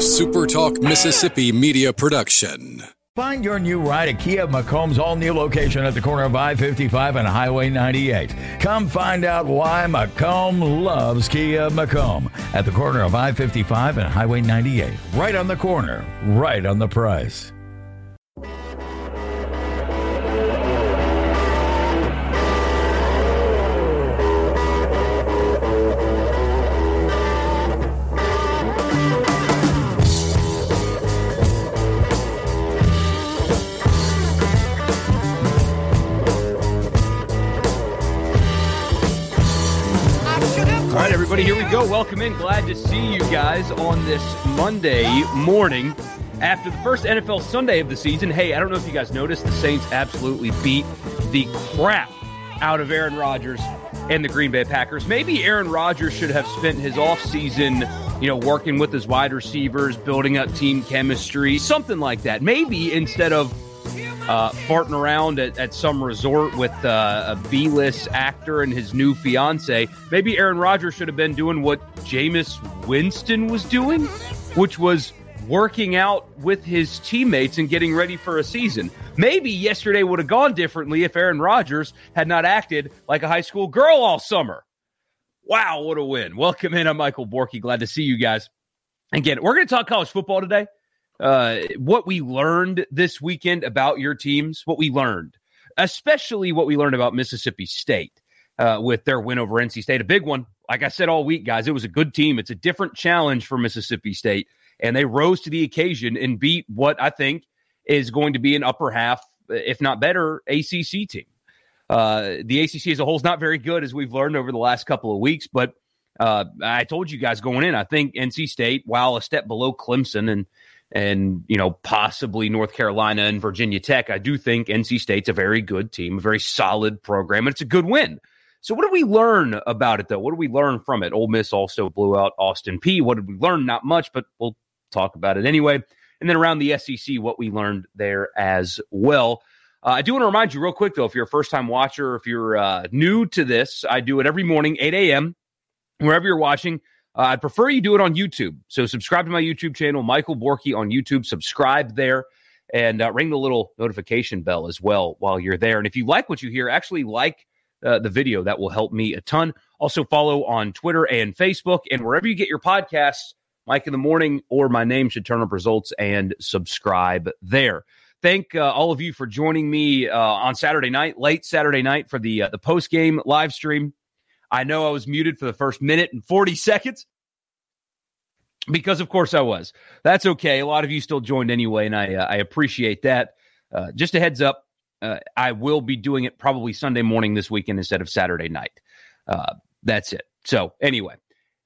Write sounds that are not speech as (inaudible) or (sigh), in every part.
SuperTalk Mississippi media production. Find your new ride at Kia McComb's all new location at the corner of I 55 and Highway 98. Come find out why McComb loves Kia McComb at the corner of I 55 and Highway 98. Right on the corner, right on the price. Here we go. Welcome in. Glad to see you guys on this Monday morning after the first NFL Sunday of the season. Hey, I don't know if you guys noticed, the Saints absolutely beat the crap out of Aaron Rodgers and the Green Bay Packers. Maybe Aaron Rodgers should have spent his offseason, you know, working with his wide receivers, building up team chemistry, something like that. Maybe instead of uh, farting around at, at some resort with uh, a B-list actor and his new fiance. Maybe Aaron Rodgers should have been doing what Jameis Winston was doing, which was working out with his teammates and getting ready for a season. Maybe yesterday would have gone differently if Aaron Rodgers had not acted like a high school girl all summer. Wow, what a win. Welcome in. I'm Michael Borky. Glad to see you guys. Again, we're going to talk college football today uh, what we learned this weekend about your teams, what we learned, especially what we learned about Mississippi State uh, with their win over NC State. A big one. Like I said all week, guys, it was a good team. It's a different challenge for Mississippi State, and they rose to the occasion and beat what I think is going to be an upper half, if not better, ACC team. Uh, the ACC as a whole is not very good, as we've learned over the last couple of weeks, but uh, I told you guys going in, I think NC State, while a step below Clemson and and you know possibly North Carolina and Virginia Tech. I do think NC State's a very good team, a very solid program, and it's a good win. So what did we learn about it though? What did we learn from it? Ole Miss also blew out Austin Peay. What did we learn? Not much, but we'll talk about it anyway. And then around the SEC, what we learned there as well. Uh, I do want to remind you real quick though, if you're a first time watcher, if you're uh, new to this, I do it every morning, 8 a.m. Wherever you're watching, uh, I'd prefer you do it on YouTube. So subscribe to my YouTube channel, Michael Borky on YouTube. Subscribe there and uh, ring the little notification bell as well while you're there. And if you like what you hear, actually like uh, the video. That will help me a ton. Also follow on Twitter and Facebook and wherever you get your podcasts, Mike in the Morning or my name should turn up results and subscribe there. Thank uh, all of you for joining me uh, on Saturday night, late Saturday night for the uh, the post game live stream. I know I was muted for the first minute and 40 seconds because, of course, I was. That's okay. A lot of you still joined anyway, and I, uh, I appreciate that. Uh, just a heads up, uh, I will be doing it probably Sunday morning this weekend instead of Saturday night. Uh, that's it. So, anyway,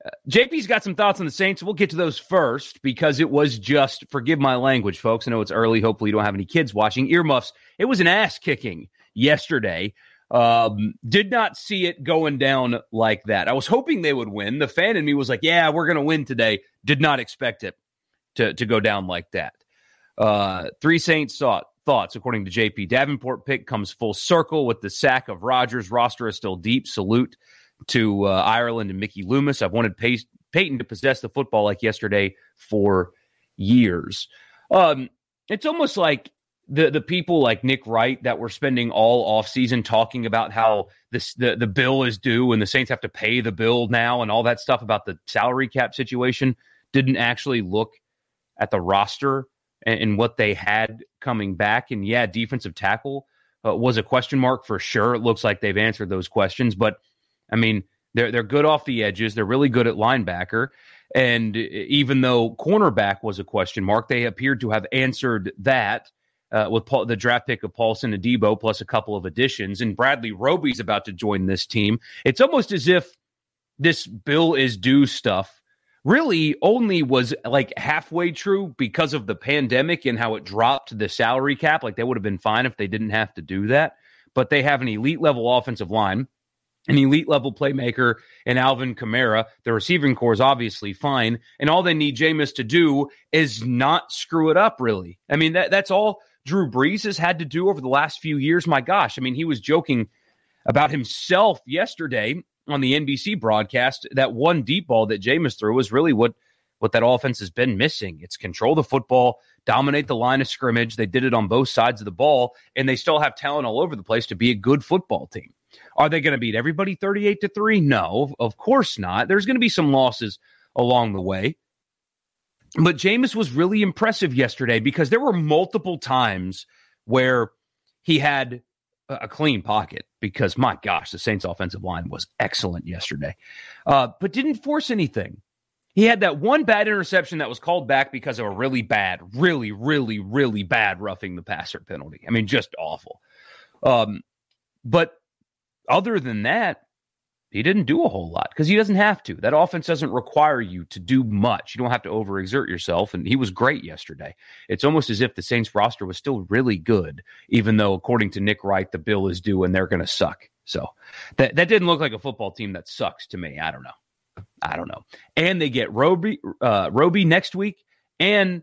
uh, JP's got some thoughts on the Saints. We'll get to those first because it was just, forgive my language, folks. I know it's early. Hopefully, you don't have any kids watching. Earmuffs. It was an ass kicking yesterday um, did not see it going down like that. I was hoping they would win. The fan in me was like, "Yeah, we're going to win today." Did not expect it to to go down like that. Uh, three Saints thought, thoughts, according to JP Davenport. Pick comes full circle with the sack of Rodgers. Roster is still deep. Salute to uh, Ireland and Mickey Loomis. I've wanted Payton to possess the football like yesterday for years. Um, it's almost like the the people like Nick Wright that were spending all offseason talking about how this the, the bill is due and the Saints have to pay the bill now and all that stuff about the salary cap situation didn't actually look at the roster and, and what they had coming back. And yeah, defensive tackle uh, was a question mark for sure. It looks like they've answered those questions, but I mean they're they're good off the edges. They're really good at linebacker. And even though cornerback was a question mark, they appeared to have answered that uh, with Paul, the draft pick of Paulson Adebo plus a couple of additions, and Bradley Roby's about to join this team. It's almost as if this bill is due stuff really only was like halfway true because of the pandemic and how it dropped the salary cap. Like they would have been fine if they didn't have to do that. But they have an elite level offensive line, an elite level playmaker and Alvin Kamara. The receiving core is obviously fine. And all they need Jameis to do is not screw it up, really. I mean, that, that's all Drew Brees has had to do over the last few years. My gosh, I mean, he was joking about himself yesterday on the NBC broadcast that one deep ball that Jameis threw was really what what that offense has been missing. It's control the football, dominate the line of scrimmage. They did it on both sides of the ball, and they still have talent all over the place to be a good football team. Are they going to beat everybody 38 to 3? No, of course not. There's going to be some losses along the way. But Jameis was really impressive yesterday because there were multiple times where he had a clean pocket because my gosh, the Saints offensive line was excellent yesterday, uh, but didn't force anything. He had that one bad interception that was called back because of a really bad, really, really, really bad roughing the passer penalty. I mean, just awful. Um, but other than that, he didn't do a whole lot because he doesn't have to. That offense doesn't require you to do much. You don't have to overexert yourself. And he was great yesterday. It's almost as if the Saints roster was still really good, even though, according to Nick Wright, the bill is due and they're going to suck. So that, that didn't look like a football team that sucks to me. I don't know. I don't know. And they get Roby, uh, Roby next week. And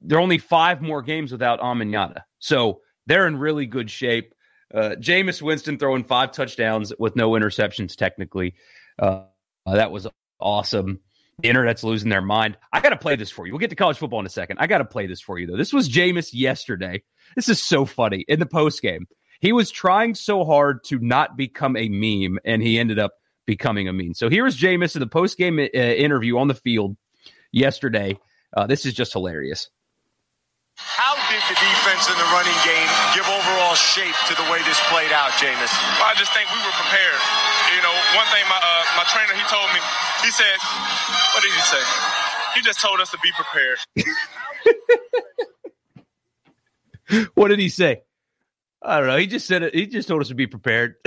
there are only five more games without Onyemata. So they're in really good shape. Uh, Jameis Winston throwing five touchdowns with no interceptions, technically. Uh, that was awesome. The internet's losing their mind. I got to play this for you. We'll get to college football in a second. I got to play this for you, though. This was Jameis yesterday. This is so funny. In the post game, he was trying so hard to not become a meme, and he ended up becoming a meme. So here's Jameis in the post game uh, interview on the field yesterday. Uh, this is just hilarious. How did the defense and the running game give overall shape to the way this played out, Jameis? Well, I just think we were prepared. You know, one thing my uh, my trainer he told me, he said, what did he say? He just told us to be prepared. (laughs) what did he say? I don't know. He just said it. He just told us to be prepared. (laughs)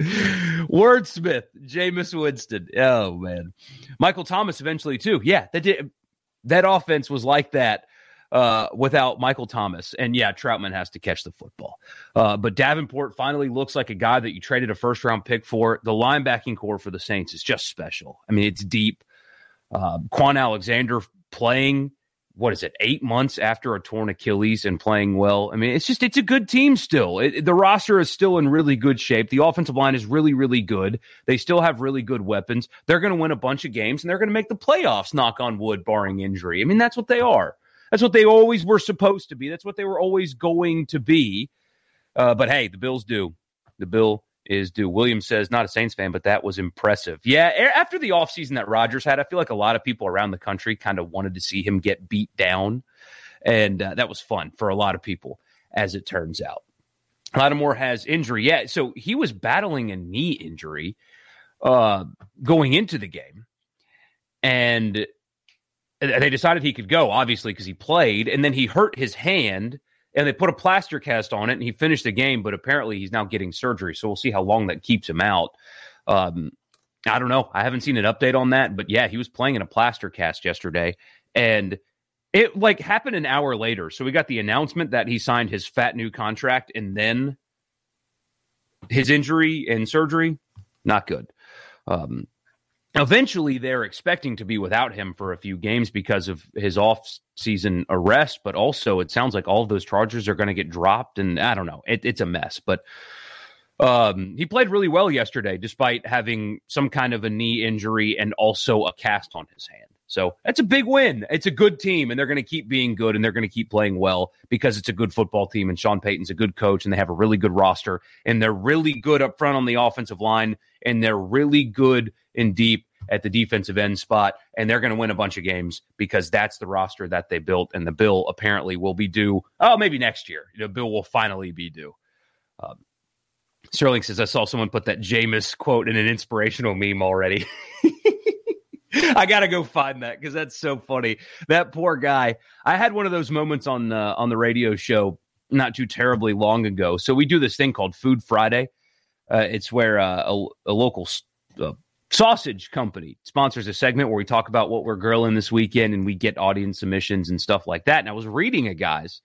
Wordsmith, Jameis Winston. Oh man, Michael Thomas eventually too. Yeah, that did that offense was like that uh, without Michael Thomas. And yeah, Trautman has to catch the football. Uh, but Davenport finally looks like a guy that you traded a first round pick for. The linebacking core for the Saints is just special. I mean, it's deep. Uh, Kwon Alexander playing, what is it, eight months after a torn Achilles and playing well. I mean, it's just, it's a good team still. It, the roster is still in really good shape. The offensive line is really, really good. They still have really good weapons. They're going to win a bunch of games and they're going to make the playoffs, knock on wood, barring injury. I mean, that's what they are. That's what they always were supposed to be. That's what they were always going to be. Uh, but hey, the Bills do. The Bill is due. Williams says, not a Saints fan, but that was impressive. Yeah, after the offseason that Rodgers had, I feel like a lot of people around the country kind of wanted to see him get beat down. And uh, that was fun for a lot of people, as it turns out. Lattimore has injury. Yeah, so he was battling a knee injury uh, going into the game. And they decided he could go, obviously, because he played. And then he hurt his hand and they put a plaster cast on it and he finished the game but apparently he's now getting surgery so we'll see how long that keeps him out. Um, i don't know. I haven't seen an update on that but yeah he was playing in a plaster cast yesterday and it like happened an hour later. So we got the announcement that he signed his fat new contract and then his injury and surgery not good. Um, eventually they're expecting to be without him for a few games because of his off-season arrest but also it sounds like all of those charges are going to get dropped and i don't know it, it's a mess but um, he played really well yesterday despite having some kind of a knee injury and also a cast on his hand so that's a big win. It's a good team, and they're going to keep being good, and they're going to keep playing well because it's a good football team, and Sean Payton's a good coach, and they have a really good roster, and they're really good up front on the offensive line, and they're really good and deep at the defensive end spot, and they're going to win a bunch of games because that's the roster that they built, and the bill apparently will be due. Oh, maybe next year. The bill will finally be due. Um, Sterling says I saw someone put that Jameis quote in an inspirational meme already. (laughs) (laughs) I gotta go find that because that's so funny. That poor guy. I had one of those moments on uh, on the radio show not too terribly long ago. So we do this thing called Food Friday. Uh, it's where uh, a, a, local uh, sausage company sponsors a segment where we talk about what we're grilling this weekend and we get audience submissions and stuff like that. And I was reading a guy's,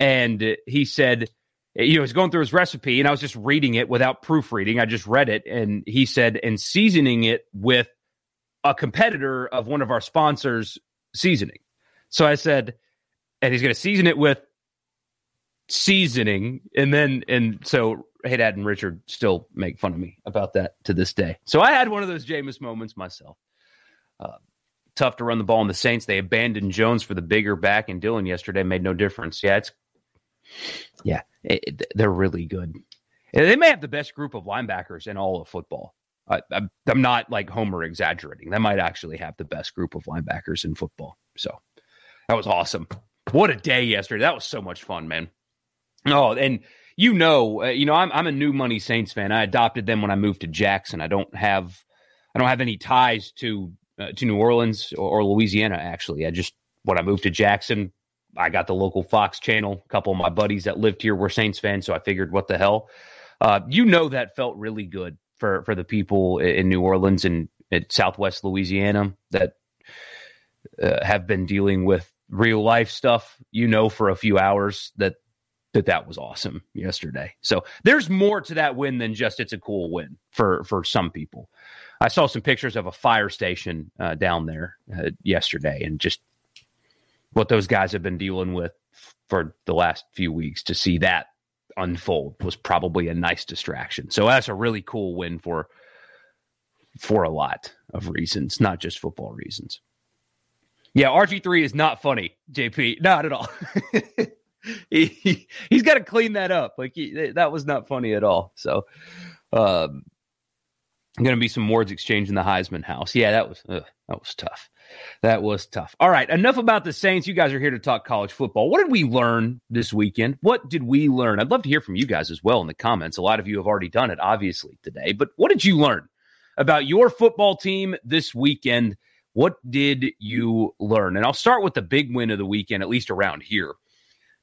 and he said, you know, he's going through his recipe, and I was just reading it without proofreading. I just read it, and he said, and seasoning it with a competitor of one of our sponsors seasoning. So I said, and he's going to season it with seasoning. And then, and so Hey Dad and Richard still make fun of me about that to this day. So I had one of those Jameis moments myself. Uh, tough to run the ball in the Saints. They abandoned Jones for the bigger back, and Dillon yesterday made no difference. Yeah, it's yeah, it, they're really good. They may have the best group of linebackers in all of football. I, I'm, not like Homer exaggerating. They might actually have the best group of linebackers in football. So that was awesome. What a day yesterday. That was so much fun, man. Oh, and you know, uh, you know, I'm I'm a new money Saints fan. I adopted them when I moved to Jackson. I don't have I don't have any ties to uh, to New Orleans or, or, Louisiana. Actually, I just when I moved to Jackson, I got the local Fox channel. A couple of my buddies that lived here were Saints fans, so I figured, what the hell? Uh, you know, that felt really good for for the people in New Orleans and Southwest Louisiana that uh, have been dealing with real life stuff. You know, for a few hours that that that was awesome yesterday. So there's more to that win than just it's a cool win for for some people. I saw some pictures of a fire station uh, down there uh, yesterday, and just what those guys have been dealing with for the last few weeks. To see that unfold was probably a nice distraction. So that's a really cool win for for a lot of reasons, not just football reasons. Yeah, RG three is not funny, JP. Not at all. (laughs) he, he has got to clean that up. Like he, that was not funny at all. So, um, going to be some words exchanged in the Heisman house. Yeah, that was ugh, that was tough. That was tough. All right, enough about the Saints. You guys are here to talk college football. What did we learn this weekend? What did we learn? I'd love to hear from you guys as well in the comments. A lot of you have already done it, obviously, today. But what did you learn about your football team this weekend? What did you learn? And I'll start with the big win of the weekend, at least around here.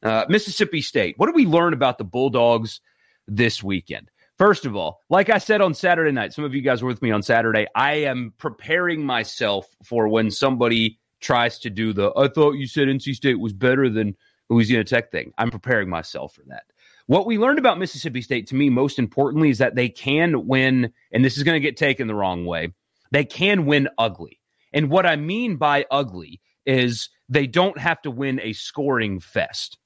Uh, Mississippi State. What did we learn about the Bulldogs this weekend? First of all, like I said on Saturday night, some of you guys were with me on Saturday. I am preparing myself for when somebody tries to do the I thought you said NC State was better than Louisiana Tech thing. I'm preparing myself for that. What we learned about Mississippi State to me, most importantly, is that they can win, and this is going to get taken the wrong way. They can win ugly. And what I mean by ugly is they don't have to win a scoring fest.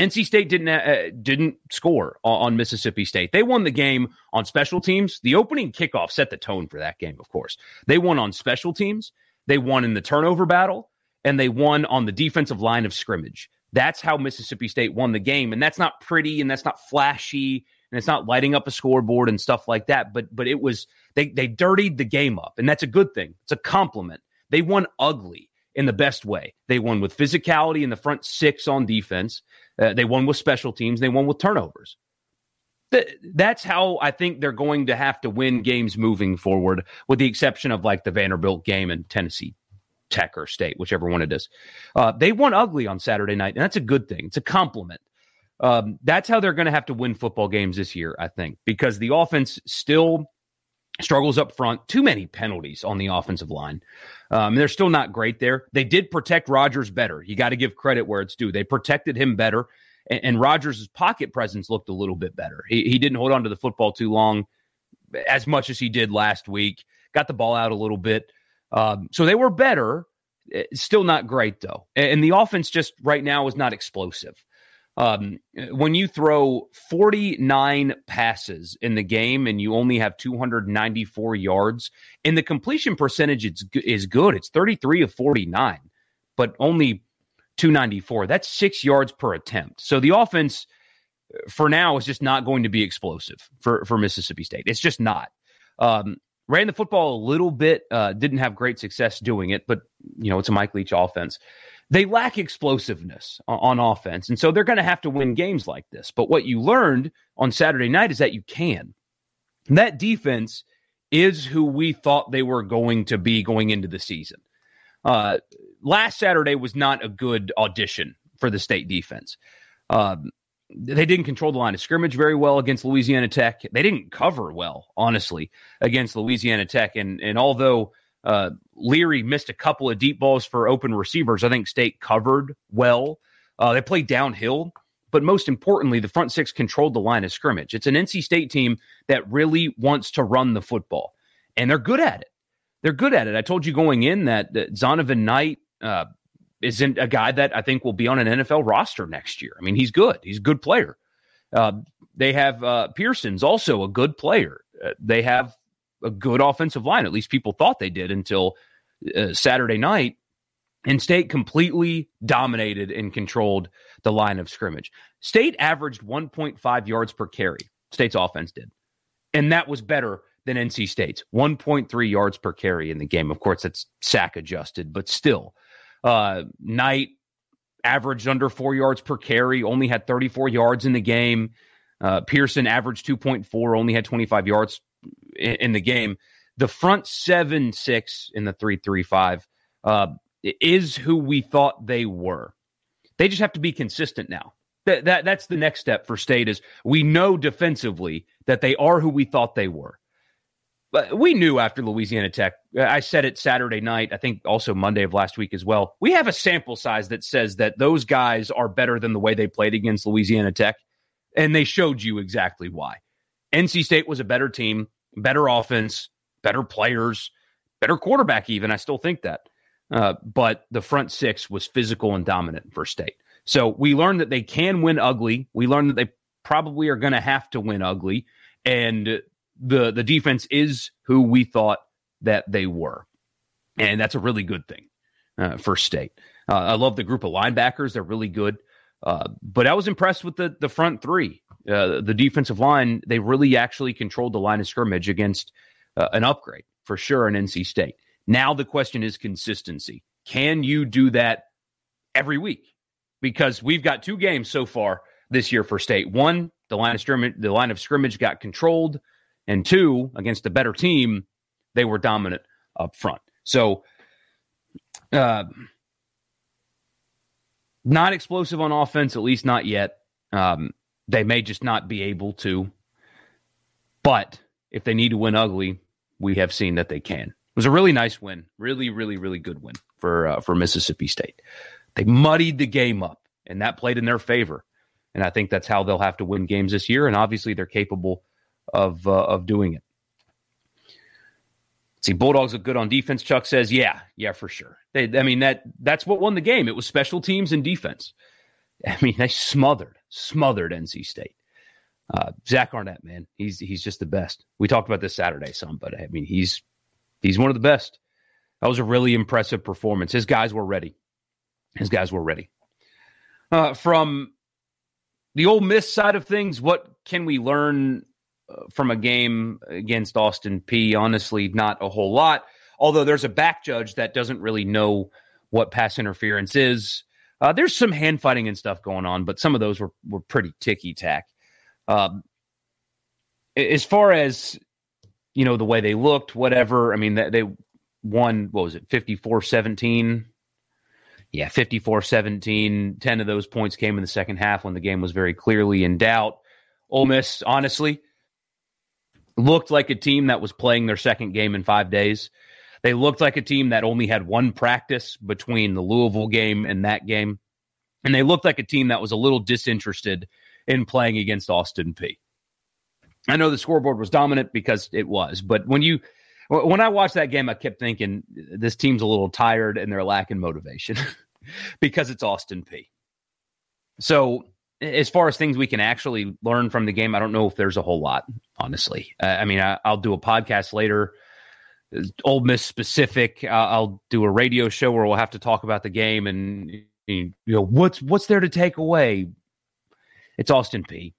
NC State didn't uh, didn't score on, Mississippi State. They won the game on special teams. The opening kickoff set the tone for that game. Of course, they won on special teams. They won in the turnover battle, and they won on the defensive line of scrimmage. That's how Mississippi State won the game, and that's not pretty, and that's not flashy, and it's not lighting up a scoreboard and stuff like that. But but it was they they dirtied the game up, and that's a good thing. It's a compliment. They won ugly in the best way. They won with physicality in the front six on defense. Uh, they won with special teams. They won with turnovers. Th- that's how I think they're going to have to win games moving forward, with the exception of like the Vanderbilt game and Tennessee Tech or State, whichever one it is. Uh, they won ugly on Saturday night, and that's a good thing. It's a compliment. Um, that's how they're going to have to win football games this year, I think, because the offense still struggles up front. Too many penalties on the offensive line. Um, they're still not great there. They did protect Rogers better. You got to give credit where it's due. They protected him better, and, and Rogers' pocket presence looked a little bit better. He, he didn't hold on to the football too long, as much as he did last week. Got the ball out a little bit. Um, so they were better. Still not great, though. And the offense just right now is not explosive. Um, when you throw 49 passes in the game and you only have 294 yards, and the completion percentage is, is good, it's 33 of 49, but only 294. That's six yards per attempt. So the offense for now is just not going to be explosive for, for Mississippi State. It's just not. Um, ran the football a little bit, uh, didn't have great success doing it, but you know it's a Mike Leach offense they lack explosiveness on, offense. And so they're going to have to win games like this. But what you learned on Saturday night is that you can. And that defense is who we thought they were going to be going into the season. Uh, last Saturday was not a good audition for the state defense. Um, they didn't control the line of scrimmage very well against Louisiana Tech. They didn't cover well, honestly, against Louisiana Tech. And and although uh, Leary missed a couple of deep balls for open receivers. I think State covered well. Uh, they played downhill, but most importantly, the front six controlled the line of scrimmage. It's an NC State team that really wants to run the football, and they're good at it. They're good at it. I told you going in that, that Zonovan Knight uh, isn't a guy that I think will be on an NFL roster next year. I mean, he's good. He's a good player. Uh, they have uh, Person's also a good player. Uh, they have a good offensive line. At least people thought they did until uh, Saturday night, and State completely dominated and controlled the line of scrimmage. State averaged 1.5 yards per carry. State's offense did. And that was better than NC State's 1.3 yards per carry in the game. Of course, that's sack adjusted, but still. Uh, Knight averaged under four yards per carry, only had 34 yards in the game. Uh, Person averaged 2.4, only had 25 yards in, the game. The front seven six in the three three five uh, is who we thought they were. They just have to be consistent now. That, that that's the next step for State is we know defensively that they are who we thought they were. But we knew after Louisiana Tech, I said it Saturday night, I think also Monday of last week as well. We have a sample size that says that those guys are better than the way they played against Louisiana Tech. And they showed you exactly why. NC State was a better team, better offense, better players, better quarterback, even. I still think that. Uh, but the front six was physical and dominant for State. So we learned that they can win ugly. We learned that they probably are going to have to win ugly. And the the defense is who we thought that they were, and that's a really good thing uh, for State. Uh, I love the group of linebackers; they're really good. Uh, but I was impressed with the the front three, uh, the defensive line. They really actually controlled the line of scrimmage against uh, an upgrade for sure in NC State. Now the question is consistency. Can you do that every week? Because we've got two games so far this year for State. One, the line of scrimmage, the line of scrimmage got controlled and two, against a better team, they were dominant up front. So, uh, not explosive on offense, at least not yet. Um, they may just not be able to. But if they need to win ugly, we have seen that they can. It was a really nice win, really, really, really good win for uh, for Mississippi State. They muddied the game up, and that played in their favor. And I think that's how they'll have to win games this year. And obviously, they're capable of uh, of doing it. See, Bulldogs look good on defense. Chuck says, "Yeah, yeah, for sure." They, I mean that that's what won the game. It was special teams and defense. I mean, they smothered, smothered NC State. Uh, Zach Arnett, man, he's he's just the best. We talked about this Saturday some, but I mean, he's he's one of the best. That was a really impressive performance. His guys were ready. His guys were ready. Uh, from the Ole Miss side of things, what can we learn from a game against Austin Peay? Honestly, not a whole lot. Although there's a back judge that doesn't really know what pass interference is. Uh, there's some hand fighting and stuff going on, but some of those were were pretty ticky tack. Um, as far as you know, the way they looked, whatever. I mean, they won. What was it? 54-17? Yeah, 54-17. Ten of those points came in the second half when the game was very clearly in doubt. Ole Miss, honestly, looked like a team that was playing their second game in five days. They looked like a team that only had one practice between the Louisville game and that game. And they looked like a team that was a little disinterested in playing against Austin Peay. I know the scoreboard was dominant because it was, but when you when I watched that game, I kept thinking this team's a little tired and they're lacking motivation (laughs) because it's Austin Peay. So as far as things we can actually learn from the game, I don't know if there's a whole lot, honestly. Uh, I mean, I, will do a podcast later, Ole Miss specific. Uh, I'll do a radio show where we'll have to talk about the game and you know what's what's there to take away. It's Austin Peay.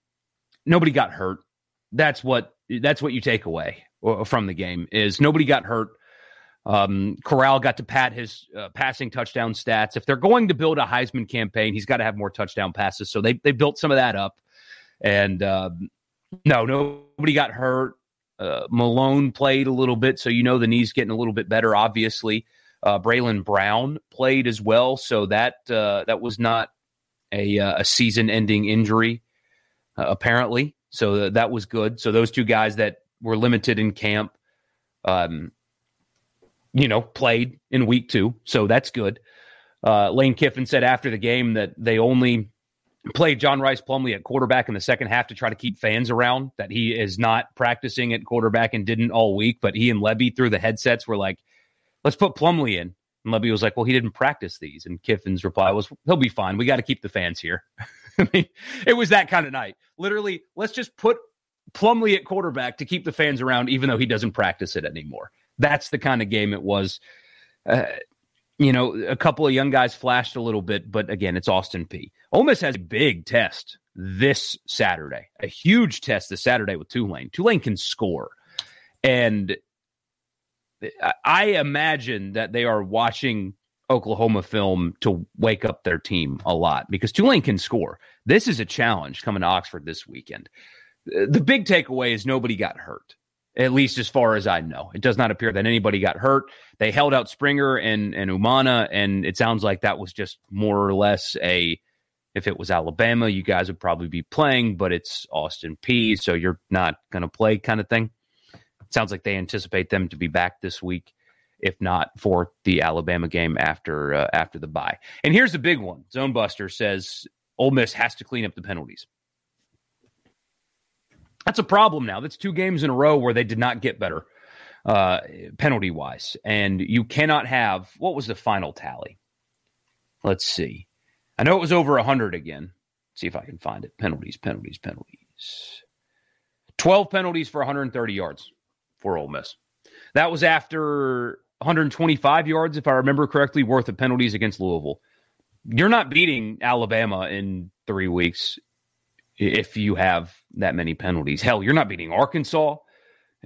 Nobody got hurt. That's what that's what you take away uh, from the game is nobody got hurt. Um, Corral got to pat his uh, passing touchdown stats. If they're going to build a Heisman campaign, he's got to have more touchdown passes. So they they built some of that up. And uh, no, nobody got hurt. Uh, Malone played a little bit, so you know the knee's getting a little bit better. Obviously, uh, Braylon Brown played as well, so that uh, that was not a uh, a season-ending injury, uh, apparently. So that was good. So those two guys that were limited in camp. Um, you know, played in week two. So that's good. Uh, Lane Kiffin said after the game that they only played John Rice Plumlee at quarterback in the second half to try to keep fans around, that he is not practicing at quarterback and didn't all week. But he and Lebby through the headsets were like, let's put Plumlee in. And Lebby was like, well, he didn't practice these. And Kiffin's reply was, he'll be fine. We got to keep the fans here. (laughs) I mean, it was that kind of night. Literally, let's just put Plumlee at quarterback to keep the fans around, even though he doesn't practice it anymore. That's the kind of game it was. uh, you know, a couple of young guys flashed a little bit, but again, it's Austin Peay. Ole Miss has a big test this Saturday, a huge test this Saturday with Tulane. Tulane can score. And I imagine that they are watching Oklahoma film to wake up their team a lot because Tulane can score. This is a challenge coming to Oxford this weekend. The big takeaway is nobody got hurt, at least as far as I know. It does not appear that anybody got hurt. They held out Springer and, and Umana, and it sounds like that was just more or less a if it was Alabama, you guys would probably be playing, but it's Austin Peay, so you're not going to play kind of thing. It Sounds like they anticipate them to be back this week, if not for the Alabama game after uh, after the bye. And here's the big one: Zone Buster says Ole Miss has to clean up the penalties. That's a problem now. That's two games in a row where they did not get better uh, penalty wise, and you cannot have what was the final tally? Let's see. I know it was over 100 again. Let's see if I can find it. Penalties, penalties, penalties. 12 penalties for 130 yards for Ole Miss. That was after 125 yards, if I remember correctly, worth of penalties against Louisville. You're not beating Alabama in three weeks if you have that many penalties. Hell, you're not beating Arkansas.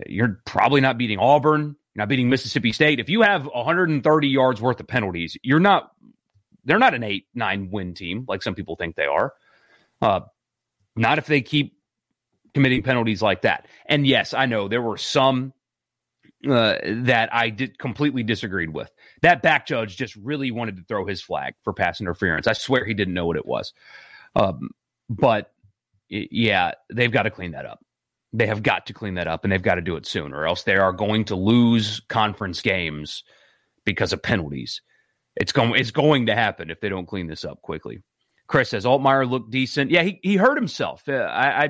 You're probably not beating Auburn. You're not beating Mississippi State. If you have 130 yards worth of penalties, you're not. They're not an eight nine win team like some people think they are. Uh, not if they keep committing penalties like that. And yes, I know there were some uh, that I did completely disagreed with. That back judge just really wanted to throw his flag for pass interference. I swear he didn't know what it was. Um, but yeah, they've got to clean that up. They have got to clean that up, and they've got to do it soon, or else they are going to lose conference games because of penalties. It's going it's going to happen if they don't clean this up quickly. Chris says Altmyer looked decent. Yeah, he, he hurt himself. Uh, I, I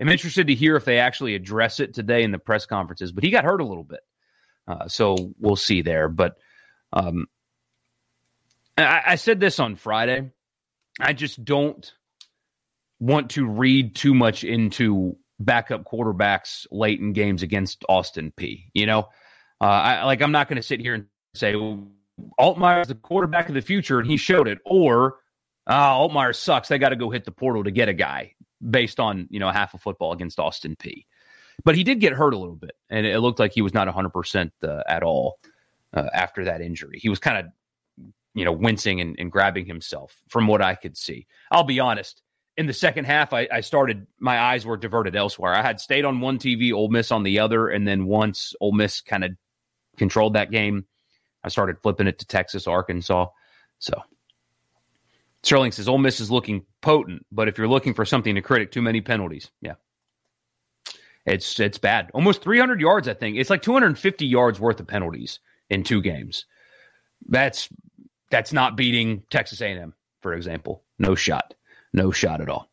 am interested to hear if they actually address it today in the press conferences, but he got hurt a little bit. Uh, so we'll see there. But um, I, I said this on Friday. I just don't want to read too much into backup quarterbacks late in games against Austin Peay. You know, uh, I like I'm not going to sit here and say well, Altmyer is the quarterback of the future and he showed it, or uh, Altmyer sucks. They got to go hit the portal to get a guy based on you know half of football against Austin Peay. But he did get hurt a little bit, and it looked like he was not 100 uh, percent at all uh, after that injury. He was kind of you know wincing and, and, grabbing himself from what I could see. I'll be honest. In the second half, I, I started. My eyes were diverted elsewhere. I had stayed on one TV, Ole Miss on the other, and then once Ole Miss kind of controlled that game, I started flipping it to Texas, Arkansas. So Sterling says Ole Miss is looking potent, but if you're looking for something to critic, too many penalties. Yeah. It's it's bad. Almost 300 yards, I think. It's like 250 yards worth of penalties in two games. That's that's not beating Texas A&M, for example. No shot. No shot at all.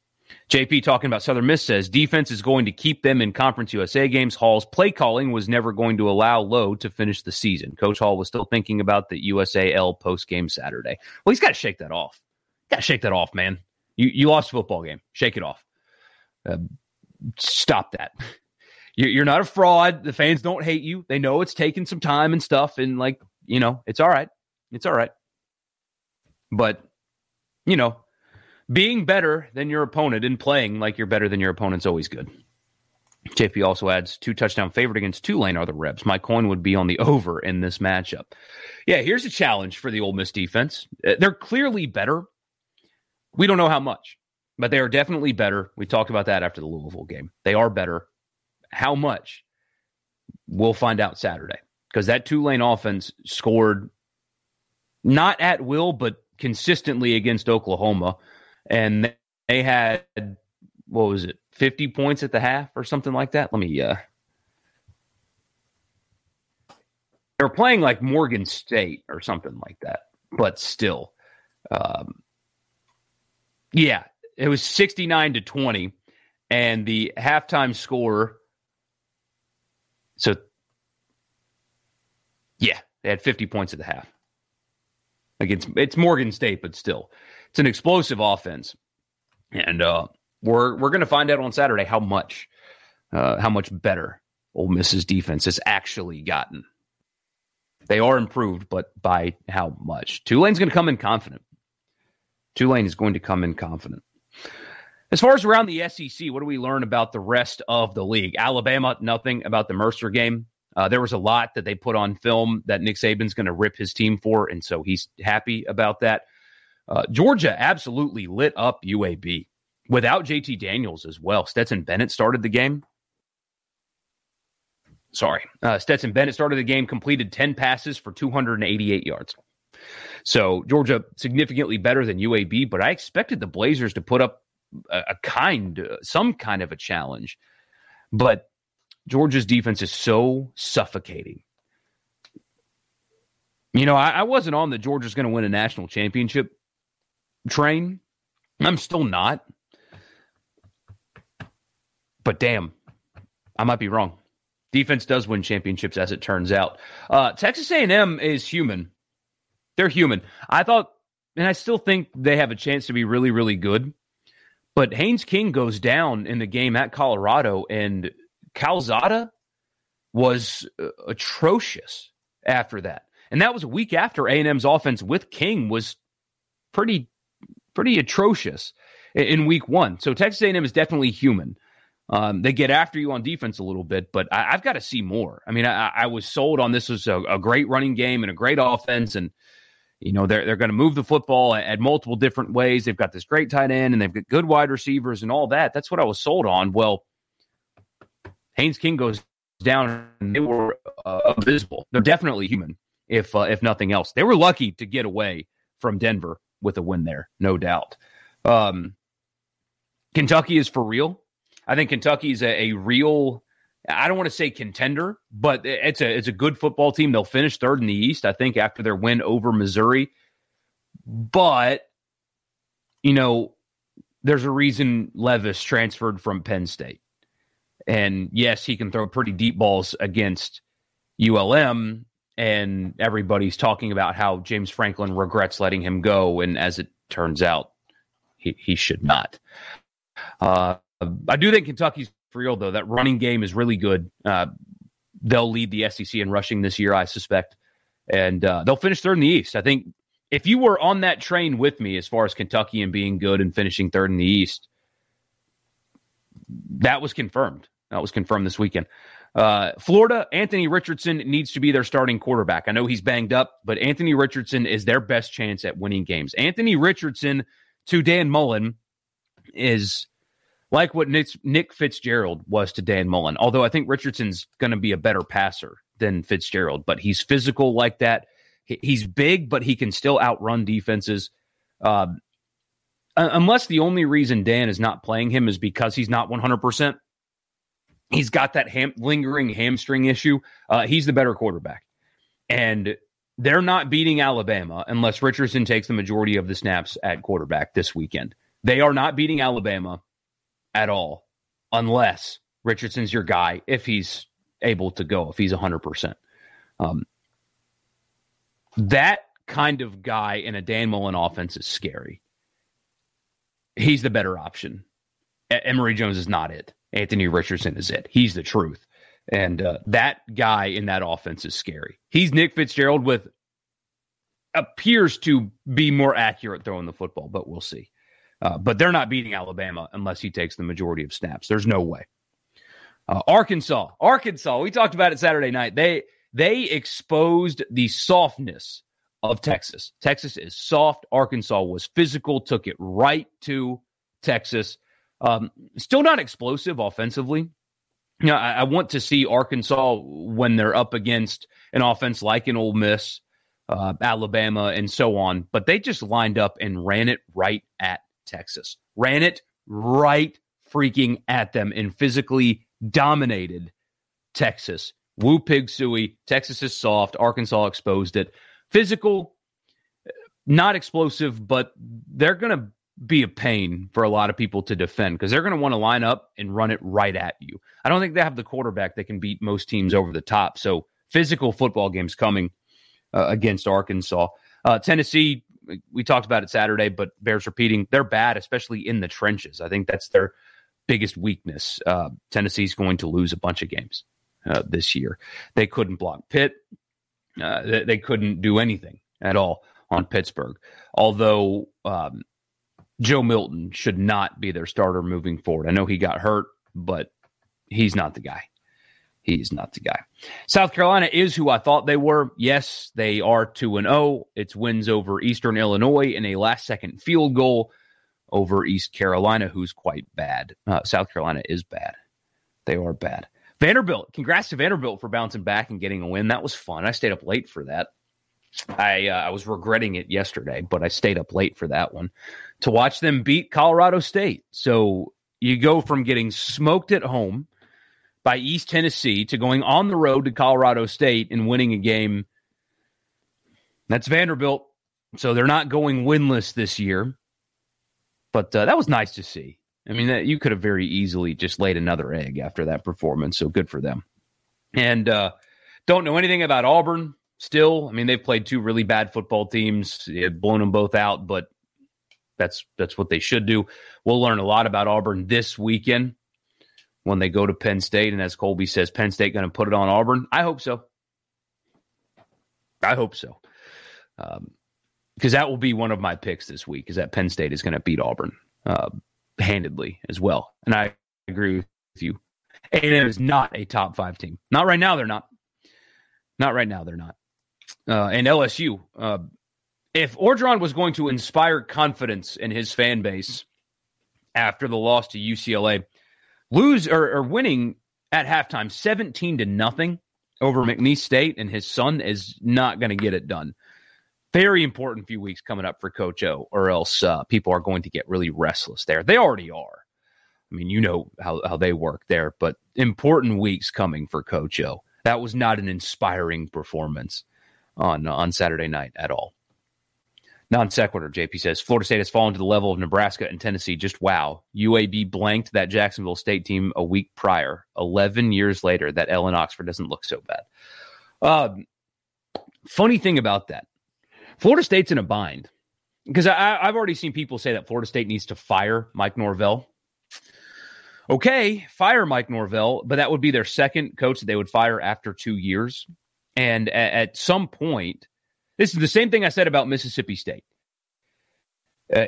JP talking about Southern Miss says defense is going to keep them in Conference USA games. Hall's play calling was never going to allow Lowe to finish the season. Coach Hall was still thinking about the USAL post game Saturday. Well, he's got to shake that off. Got to shake that off, man. You you lost a football game. Shake it off. Uh, stop that. (laughs) You're not a fraud. The fans don't hate you. They know it's taking some time and stuff, and like you know, it's all right. It's all right. But you know, being better than your opponent and playing like you're better than your opponent's always good. JP also adds two touchdown favorite against Tulane are the Rebs. My coin would be on the over in this matchup. Yeah, here's a challenge for the Ole Miss defense. Uh, they're clearly better. We don't know how much, but they are definitely better. We talked about that after the Louisville game. They are better. How much? We'll find out Saturday because that Tulane offense scored not at will, but consistently against Oklahoma. And they had, what was it, 50 points at the half or something like that? Let me, uh, they were playing like Morgan State or something like that, but still, um, yeah, it was 69 to 20. And the halftime score so, yeah, they had 50 points at the half. Against it's Morgan State, but still, it's an explosive offense, and uh, we're we're going to find out on Saturday how much uh, how much better Ole Miss's defense has actually gotten. They are improved, but by how much? Tulane's going to come in confident. Tulane is going to come in confident. As far as around the SEC, what do we learn about the rest of the league? Alabama, nothing about the Mercer game. Uh, there was a lot that they put on film that Nick Saban's going to rip his team for, and so he's happy about that. Uh, Georgia absolutely lit up UAB without JT Daniels as well. Stetson Bennett started the game. Sorry. Uh, Stetson Bennett started the game, completed 10 passes for 288 yards. So Georgia significantly better than UAB, but I expected the Blazers to put up a, a kind, uh, some kind of a challenge. But Georgia's defense is so suffocating. You know, I, I wasn't on the Georgia's going to win a national championship train. I'm still not. But damn, I might be wrong. Defense does win championships, as it turns out. Uh, Texas A&M is human. They're human. I thought, and I still think they have a chance to be really, really good. But Haynes King goes down in the game at Colorado, and Calzada was uh, atrocious after that. And that was a week after A&M's offense with King was pretty, pretty atrocious in week one. So Texas A&M is definitely human. Um, they get after you on defense a little bit, but I, have got to see more. I mean, I, I was sold on this was a, a, great running game and a great offense, and you know they're they're going to move the football at, at, multiple different ways. They've got this great tight end, and they've got good wide receivers and all that. That's what I was sold on. Well, Haynes King goes down, and they were uh, abysmal. They're definitely human, if uh, if nothing else. They were lucky to get away from Denver with a win there, no doubt. Um, Kentucky is for real. I think Kentucky's a, a real. I don't want to say contender, but it's a it's a good football team. They'll finish third in the East, I think, after their win over Missouri. But you know, there's a reason Levis transferred from Penn State, and yes, he can throw pretty deep balls against ULM. And everybody's talking about how James Franklin regrets letting him go, and as it turns out, he, he should not. Uh, I do think Kentucky's for real though. That running game is really good. Uh, they'll lead the SEC in rushing this year, I suspect, and uh, they'll finish third in the East. I think if you were on that train with me as far as Kentucky and being good and finishing third in the East, that was confirmed. That was confirmed this weekend. Uh, Florida, Anthony Richardson needs to be their starting quarterback. I know he's banged up, but Anthony Richardson is their best chance at winning games. Anthony Richardson to Dan Mullen is like what Nick, Nick Fitzgerald was to Dan Mullen. Although I think Richardson's going to be a better passer than Fitzgerald, but he's physical like that. He's big, but he can still outrun defenses. Uh, unless the only reason Dan is not playing him is because he's not 100%. He's got that ham- lingering hamstring issue. Uh, he's the better quarterback. And they're not beating Alabama unless Richardson takes the majority of the snaps at quarterback this weekend. They are not beating Alabama at all unless Richardson's your guy if he's able to go, if he's 100%. Um, that kind of guy in a Dan Mullen offense is scary. He's the better option. Emory Jones is not it. Anthony Richardson is it. He's the truth. And uh, that guy in that offense is scary. He's Nick Fitzgerald with appears to be more accurate throwing the football, but we'll see. Uh, but they're not beating Alabama unless he takes the majority of snaps. There's no way. Uh, Arkansas, Arkansas. We talked about it Saturday night. They they exposed the softness of Texas. Texas is soft. Arkansas was physical. Took it right to Texas. Um, still not explosive offensively. You know, I, I want to see Arkansas when they're up against an offense like an Ole Miss, uh, Alabama, and so on. But they just lined up and ran it right at Texas. Ran it right freaking at them and physically dominated Texas. Woo pig suey. Texas is soft. Arkansas exposed it. Physical, not explosive, but they're going to be a pain for a lot of people to defend because they're going to want to line up and run it right at you. I don't think they have the quarterback that can beat most teams over the top. So physical football games coming uh, against Arkansas. Uh, Tennessee we talked about it Saturday, but Bears repeating they're bad, especially in the trenches. I think that's their biggest weakness. Uh, Tennessee's going to lose a bunch of games uh, this year. They couldn't block Pitt. Uh, they, they, couldn't do anything at all on Pittsburgh. Although um, Joe Milton should not be their starter moving forward. I know he got hurt, but he's not the guy. He's not the guy. South Carolina is who I thought they were. Yes, they are 2 and 0. It's wins over Eastern Illinois in a last second field goal over East Carolina, who's quite bad. Uh, South Carolina is bad. They are bad. Vanderbilt, congrats to Vanderbilt for bouncing back and getting a win. That was fun. I stayed up late for that. I uh, I was regretting it yesterday, but I stayed up late for that one to watch them beat Colorado State. So you go from getting smoked at home by East Tennessee to going on the road to Colorado State and winning a game. That's Vanderbilt. So they're not going winless this year. But uh, that was nice to see. I mean, that, you could have very easily just laid another egg after that performance. So good for them. And uh, don't know anything about Auburn still. I mean, they've played two really bad football teams, it blown them both out, but that's that's what they should do. We'll learn a lot about Auburn this weekend when they go to Penn State. And as Colby says, Penn State going to put it on Auburn. I hope so. I hope so. Um, because that will be one of my picks this week is that Penn State is going to beat Auburn uh, handedly as well. And I agree with you. A&M is not a top five team. Not right now. They're not. Not right now. They're not. Uh, and LSU. Uh, if Orgeron was going to inspire confidence in his fan base after the loss to UCLA, lose or, or winning at halftime 17 to nothing over McNeese State and his son is not going to get it done very important few weeks coming up for Coach O, or else uh, people are going to get really restless there. They already are. I mean, you know how, how they work there, but important weeks coming for Coach O. That was not an inspiring performance on on Saturday night at all. Non sequitur, JP says Florida State has fallen to the level of Nebraska and Tennessee. Just wow. UAB blanked that Jacksonville State team a week prior. 11 years later, that Ellen Oxford doesn't look so bad. Uh, funny thing about that Florida State's in a bind because I, have already seen people say that Florida State needs to fire Mike Norvell. Okay, fire Mike Norvell, but that would be their second coach that they would fire after two years. And at, at some point, this is the same thing I said about Mississippi State. Uh,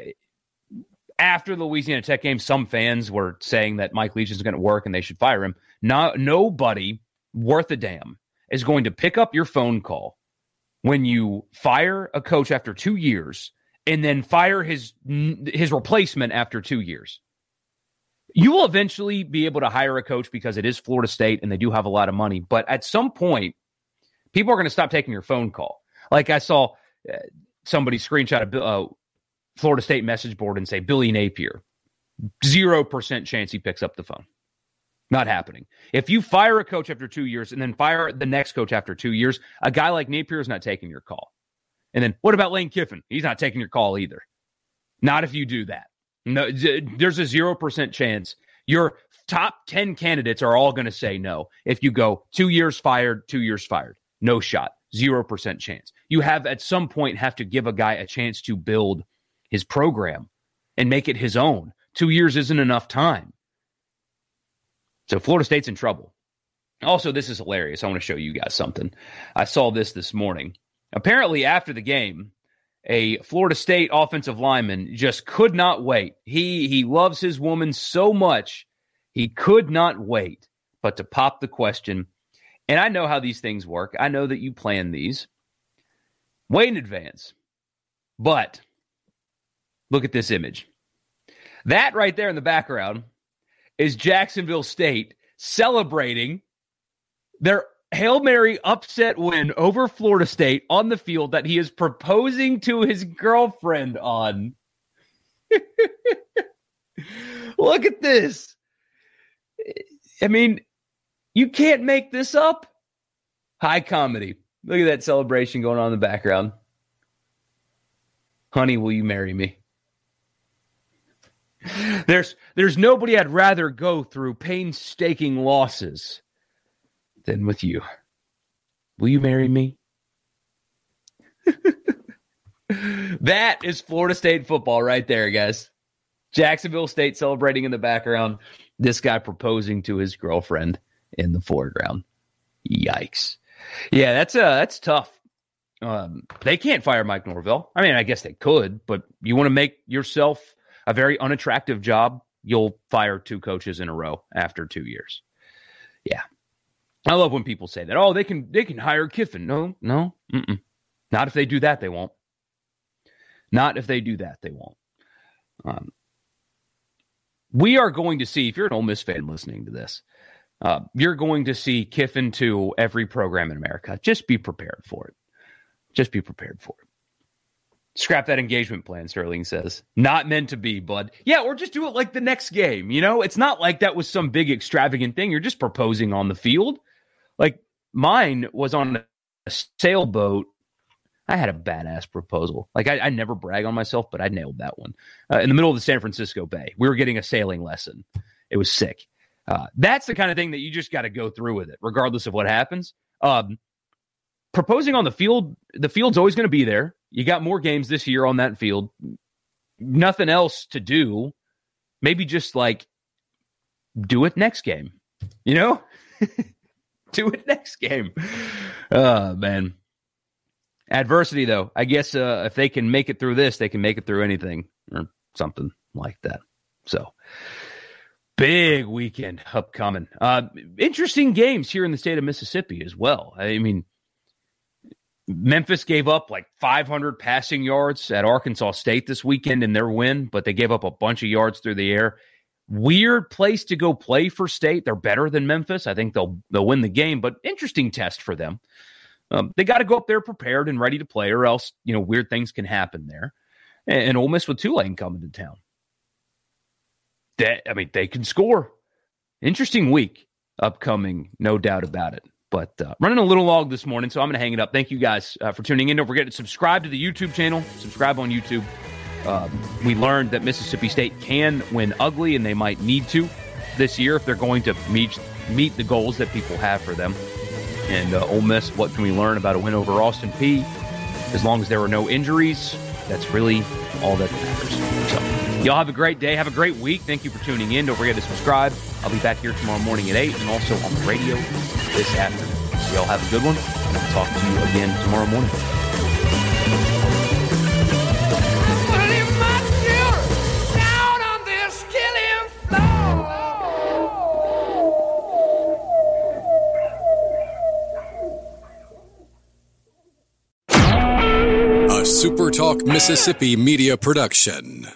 after the Louisiana Tech game, some fans were saying that Mike Leach is going to work and they should fire him. No, nobody worth a damn is going to pick up your phone call when you fire a coach after two years and then fire his his replacement after two years. You will eventually be able to hire a coach because it is Florida State and they do have a lot of money. But at some point, people are going to stop taking your phone call. Like I saw uh, somebody screenshot a uh, Florida State message board and say Billy Napier, zero percent chance he picks up the phone. Not happening. If you fire a coach after two years and then fire the next coach after two years, a guy like Napier is not taking your call. And then what about Lane Kiffin? He's not taking your call either. Not if you do that. No, there's a 0% chance your top 10 candidates are all going to say no. If you go two years fired, two years fired, no shot, 0% chance. You have at some point have to give a guy a chance to build his program and make it his own. Two years isn't enough time. So Florida State's in trouble. Also, this is hilarious. I want to show you guys something. I saw this this morning. Apparently, after the game, a Florida State offensive lineman just could not wait. He he loves his woman so much, he could not wait but to pop the question. And I know how these things work. I know that you plan these way in advance. But look at this image. That right there in the background is Jacksonville State celebrating their Hail Mary upset win over Florida State on the field that he is proposing to his girlfriend on. (laughs) Look at this. I mean, you can't make this up. High comedy. Look at that celebration going on in the background. Honey, will you marry me? There's there's nobody I'd rather go through painstaking losses than with you. Will you marry me? (laughs) that is Florida State football right there, guys. Jacksonville State celebrating in the background. This guy proposing to his girlfriend in the foreground. Yikes. Yeah, that's uh that's tough. Um, they can't fire Mike Norvell. I mean, I guess they could, but you want to make yourself a very unattractive job, you'll fire two coaches in a row after two years. Yeah, I love when people say that. Oh, they can they can hire Kiffin. No, no, mm-mm. not if they do that. They won't. Not if they do that. They won't. Um, we are going to see if you're an Ole Miss fan listening to this, uh, you're going to see Kiffin to every program in America. Just be prepared for it. Just be prepared for it. Scrap that engagement plan, Sterling says. Not meant to be, bud. Yeah, or just do it like the next game. You know, it's not like that was some big extravagant thing. You're just proposing on the field. Like mine was on a sailboat. I had a badass proposal. Like I, I never brag on myself, but I nailed that one uh, in the middle of the San Francisco Bay. We were getting a sailing lesson. It was sick. Uh, that's the kind of thing that you just got to go through with it, regardless of what happens. Um, proposing on the field, the field's always going to be there. You got more games this year on that field. Nothing else to do. Maybe just like do it next game. You know? (laughs) do it next game. Oh, man. Adversity, though. I guess uh, if they can make it through this, they can make it through anything or something like that. So, big weekend upcoming. Uh, interesting games here in the state of Mississippi as well. I mean, Memphis gave up like 500 passing yards at Arkansas State this weekend in their win, but they gave up a bunch of yards through the air. Weird place to go play for State. They're better than Memphis. I think they'll they'll win the game, but interesting test for them. Um, they got to go up there prepared and ready to play, or else you know weird things can happen there. And, and Ole Miss with Tulane coming to town. That I mean, they can score. Interesting week upcoming, no doubt about it. But uh, running a little long this morning, so I'm going to hang it up. Thank you guys uh, for tuning in. Don't forget to subscribe to the YouTube channel. Subscribe on YouTube. Um, we learned that Mississippi State can win ugly, and they might need to this year if they're going to meet meet the goals that people have for them. And uh, Ole Miss, what can we learn about a win over Austin Peay? As long as there are no injuries, that's really all that matters. So, y'all have a great day. Have a great week. Thank you for tuning in. Don't forget to subscribe. I'll be back here tomorrow morning at 8 and also on the radio this afternoon. So y'all have a good one, and I'll talk to you again tomorrow morning. A SuperTalk Mississippi media production.